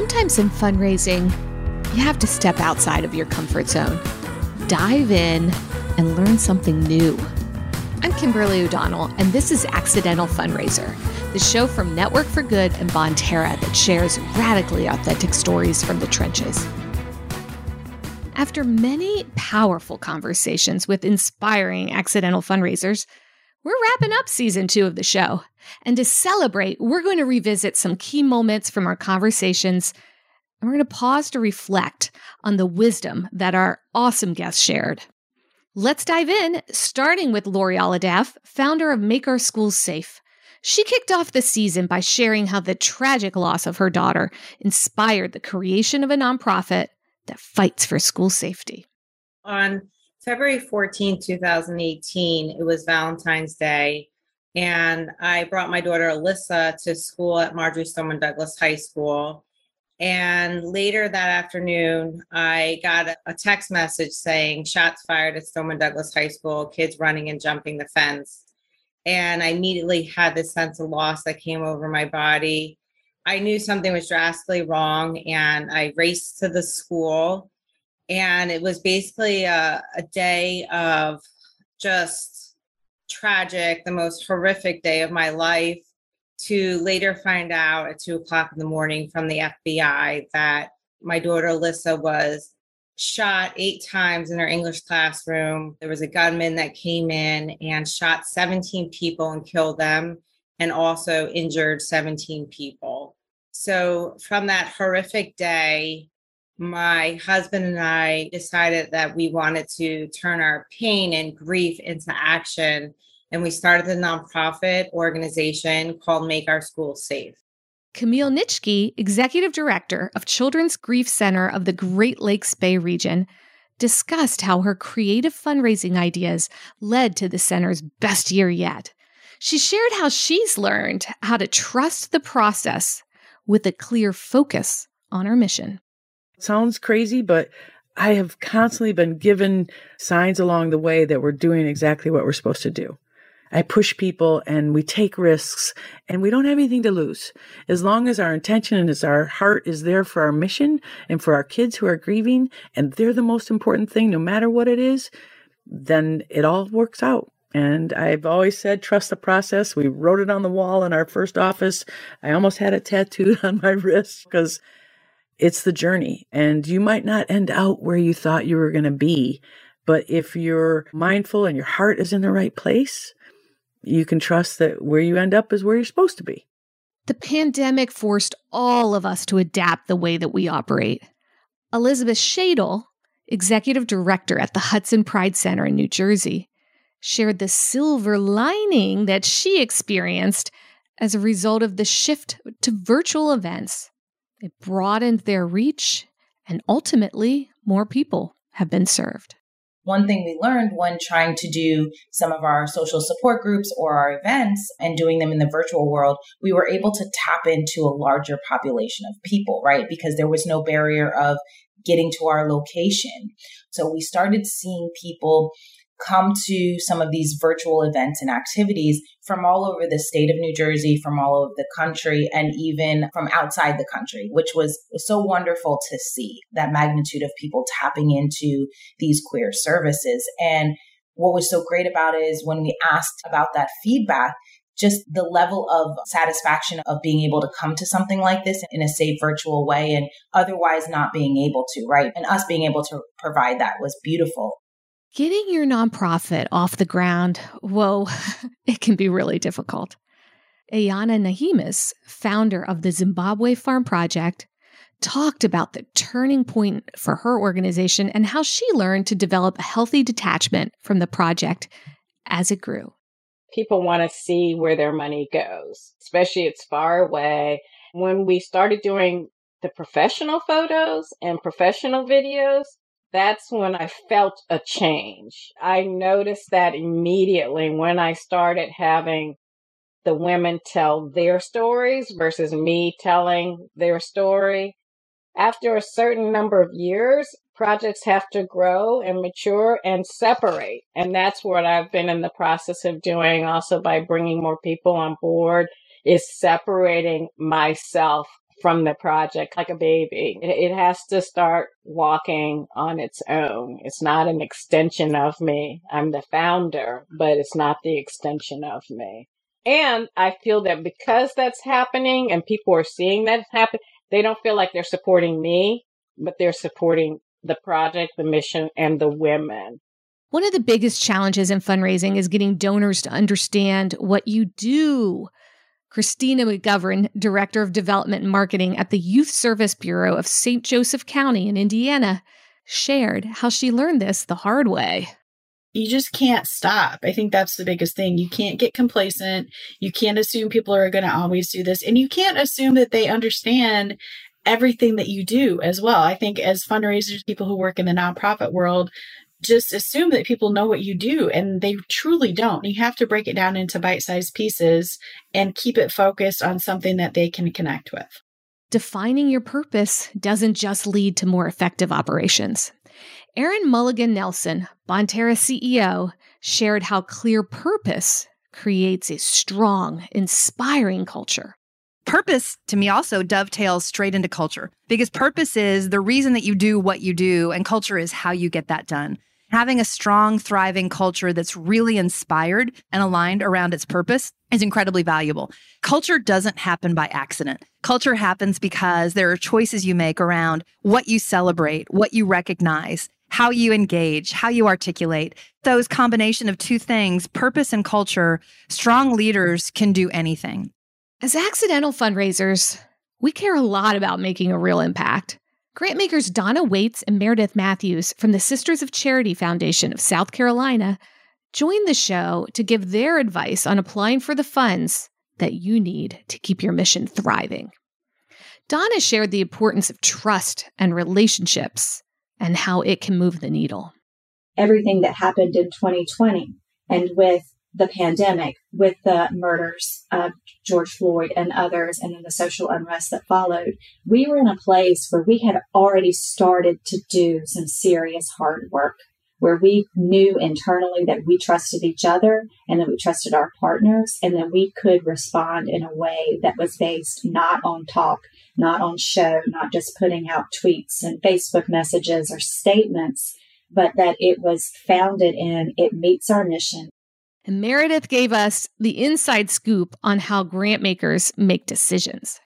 Sometimes in fundraising, you have to step outside of your comfort zone, dive in, and learn something new. I'm Kimberly O'Donnell, and this is Accidental Fundraiser, the show from Network for Good and Bonterra that shares radically authentic stories from the trenches. After many powerful conversations with inspiring accidental fundraisers, we're wrapping up season two of the show. And to celebrate, we're going to revisit some key moments from our conversations. And we're going to pause to reflect on the wisdom that our awesome guests shared. Let's dive in, starting with Lori Alhadeff, founder of Make Our Schools Safe. She kicked off the season by sharing how the tragic loss of her daughter inspired the creation of a nonprofit that fights for school safety. On February 14, 2018, it was Valentine's Day. And I brought my daughter Alyssa to school at Marjory Stoneman Douglas High School. And later that afternoon, I got a text message saying shots fired at Stoneman Douglas High School, kids running and jumping the fence. And I immediately had this sense of loss that came over my body. I knew something was drastically wrong, and I raced to the school and it was basically a, a day of just tragic, the most horrific day of my life. To later find out at two o'clock in the morning from the FBI that my daughter Alyssa was shot eight times in her English classroom. There was a gunman that came in and shot 17 people and killed them, and also injured 17 people. So, from that horrific day, my husband and I decided that we wanted to turn our pain and grief into action. And we started a nonprofit organization called Make Our Schools Safe. Camille Nitschke, Executive Director of Children's Grief Center of the Great Lakes Bay region, discussed how her creative fundraising ideas led to the center's best year yet. She shared how she's learned how to trust the process with a clear focus on her mission sounds crazy, but I have constantly been given signs along the way that we're doing exactly what we're supposed to do. I push people and we take risks and we don't have anything to lose. As long as our intention and as our heart is there for our mission and for our kids who are grieving and they're the most important thing, no matter what it is, then it all works out. And I've always said, trust the process. We wrote it on the wall in our first office. I almost had it tattooed on my wrist because it's the journey. And you might not end out where you thought you were going to be. But if you're mindful and your heart is in the right place, you can trust that where you end up is where you're supposed to be. The pandemic forced all of us to adapt the way that we operate. Elizabeth Schedl, executive director at the Hudson Pride Center in New Jersey, shared the silver lining that she experienced as a result of the shift to virtual events. It broadened their reach, and ultimately, more people have been served. One thing we learned when trying to do some of our social support groups or our events and doing them in the virtual world, we were able to tap into a larger population of people, right? Because there was no barrier of getting to our location. So we started seeing people come to some of these virtual events and activities from all over the state of New Jersey, from all over the country, and even from outside the country, which was so wonderful to see that magnitude of people tapping into these queer services. And what was so great about it is when we asked about that feedback, just the level of satisfaction of being able to come to something like this in a safe virtual way and otherwise not being able to, right? And us being able to provide that was beautiful. Getting your nonprofit off the ground, whoa, it can be really difficult. Ayana Nahimis, founder of the Zimbabwe Farm Project, talked about the turning point for her organization and how she learned to develop a healthy detachment from the project as it grew. People want to see where their money goes, especially it's far away. When we started doing the professional photos and professional videos, that's when I felt a change. I noticed that immediately when I started having the women tell their stories versus me telling their story. After a certain number of years, projects have to grow and mature and separate. And that's what I've been in the process of doing also by bringing more people on board is separating myself from the project like a baby. It, it has to start walking on its own. It's not an extension of me. I'm the founder, but it's not the extension of me. And I feel that because that's happening and people are seeing that happen, they don't feel like they're supporting me, but they're supporting the project, the mission, and the women. One of the biggest challenges in fundraising is getting donors to understand what you do. Christina McGovern, Director of Development and Marketing at the Youth Service Bureau of St. Joseph County in Indiana, shared how she learned this the hard way. You just can't stop. I think that's the biggest thing. You can't get complacent. You can't assume people are going to always do this. And you can't assume that they understand everything that you do as well. I think as fundraisers, people who work in the nonprofit world, just assume that people know what you do and they truly don't. You have to break it down into bite sized pieces and keep it focused on something that they can connect with. Defining your purpose doesn't just lead to more effective operations. Erin Mulligan Nelson, Bonterra CEO, shared how clear purpose creates a strong, inspiring culture. Purpose to me also dovetails straight into culture because purpose is the reason that you do what you do, and culture is how you get that done having a strong, thriving culture that's really inspired and aligned around its purpose is incredibly valuable. Culture doesn't happen by accident. Culture happens because there are choices you make around what you celebrate, what you recognize, how you engage, how you articulate. Those combination of two things, purpose and culture, strong leaders can do anything. As accidental fundraisers, we care a lot about making a real impact. Grantmakers Donna Waits and Meredith Matthews from the Sisters of Charity Foundation of South Carolina joined the show to give their advice on applying for the funds that you need to keep your mission thriving. Donna shared the importance of trust and relationships and how it can move the needle. Everything that happened in 2020 and with the pandemic with the murders of George Floyd and others, and then the social unrest that followed, we were in a place where we had already started to do some serious hard work, where we knew internally that we trusted each other and that we trusted our partners, and that we could respond in a way that was based not on talk, not on show, not just putting out tweets and Facebook messages or statements. But that it was founded in it meets our mission, and Meredith gave us the inside scoop on how grant makers make decisions.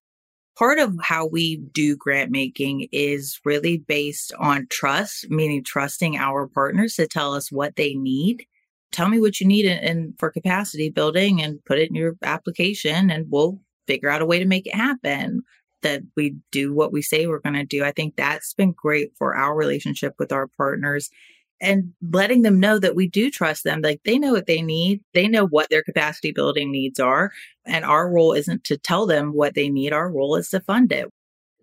Part of how we do grant making is really based on trust, meaning trusting our partners to tell us what they need. Tell me what you need in for capacity building and put it in your application, and we'll figure out a way to make it happen that we do what we say we're going to do. I think that's been great for our relationship with our partners and letting them know that we do trust them. Like they know what they need, they know what their capacity building needs are. And our role isn't to tell them what they need, our role is to fund it.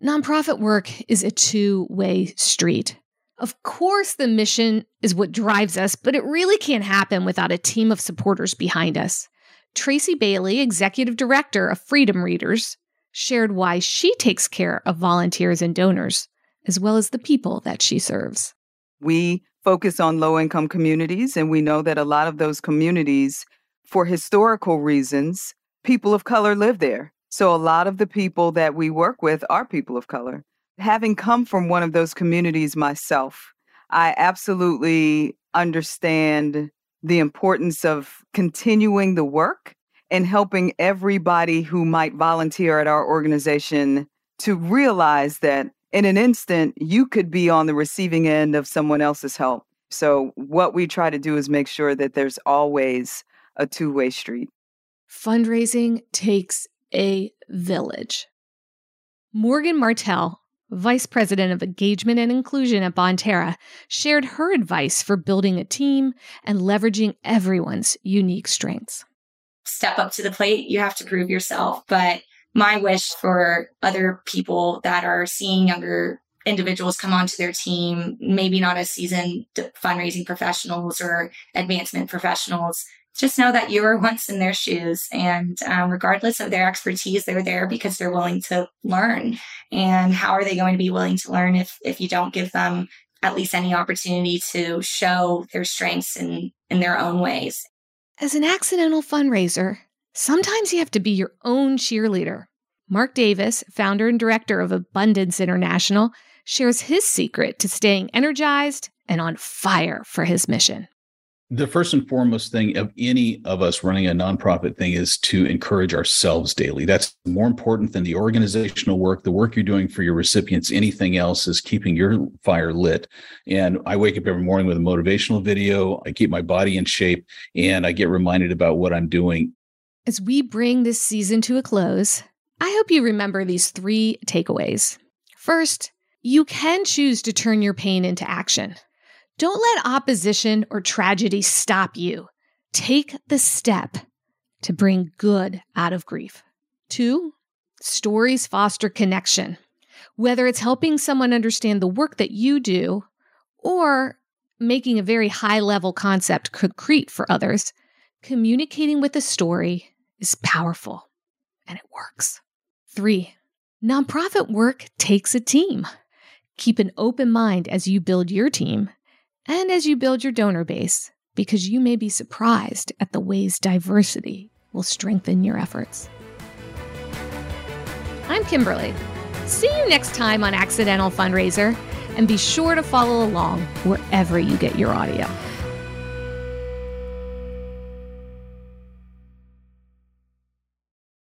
Nonprofit work is a two way street. Of course, the mission is what drives us, but it really can't happen without a team of supporters behind us. Tracy Bailey, executive director of Freedom Readers, shared why she takes care of volunteers and donors, as well as the people that she serves. We focus on low income communities. And we know that a lot of those communities, for historical reasons, people of color live there. So a lot of the people that we work with are people of color. Having come from one of those communities myself, I absolutely understand the importance of continuing the work and helping everybody who might volunteer at our organization to realize that in an instant, you could be on the receiving end of someone else's help. So, what we try to do is make sure that there's always a two way street. Fundraising takes a village. Morgan Martell, Vice President of Engagement and Inclusion at Bonterra, shared her advice for building a team and leveraging everyone's unique strengths. Step up to the plate. You have to prove yourself. But my wish for other people that are seeing younger individuals come onto their team, maybe not as seasoned fundraising professionals or advancement professionals, just know that you were once in their shoes. And um, regardless of their expertise, they're there because they're willing to learn. And how are they going to be willing to learn if, if you don't give them at least any opportunity to show their strengths in, in their own ways? As an accidental fundraiser, Sometimes you have to be your own cheerleader. Mark Davis, founder and director of Abundance International, shares his secret to staying energized and on fire for his mission the first and foremost thing of any of us running a nonprofit thing is to encourage ourselves daily. That's more important than the organizational work, the work you're doing for your recipients. Anything else is keeping your fire lit. And I wake up every morning with a motivational video. I keep my body in shape and I get reminded about what I'm doing. As we bring this season to a close, I hope you remember these three takeaways. First, you can choose to turn your pain into action. Don't let opposition or tragedy stop you. Take the step to bring good out of grief. Two, stories foster connection. Whether it's helping someone understand the work that you do or making a very high level concept concrete for others, communicating with a story is powerful and it works. Three, nonprofit work takes a team. Keep an open mind as you build your team and as you build your donor base, because you may be surprised at the ways diversity will strengthen your efforts. I'm Kimberly. See you next time on Accidental Fundraiser, and be sure to follow along wherever you get your audio.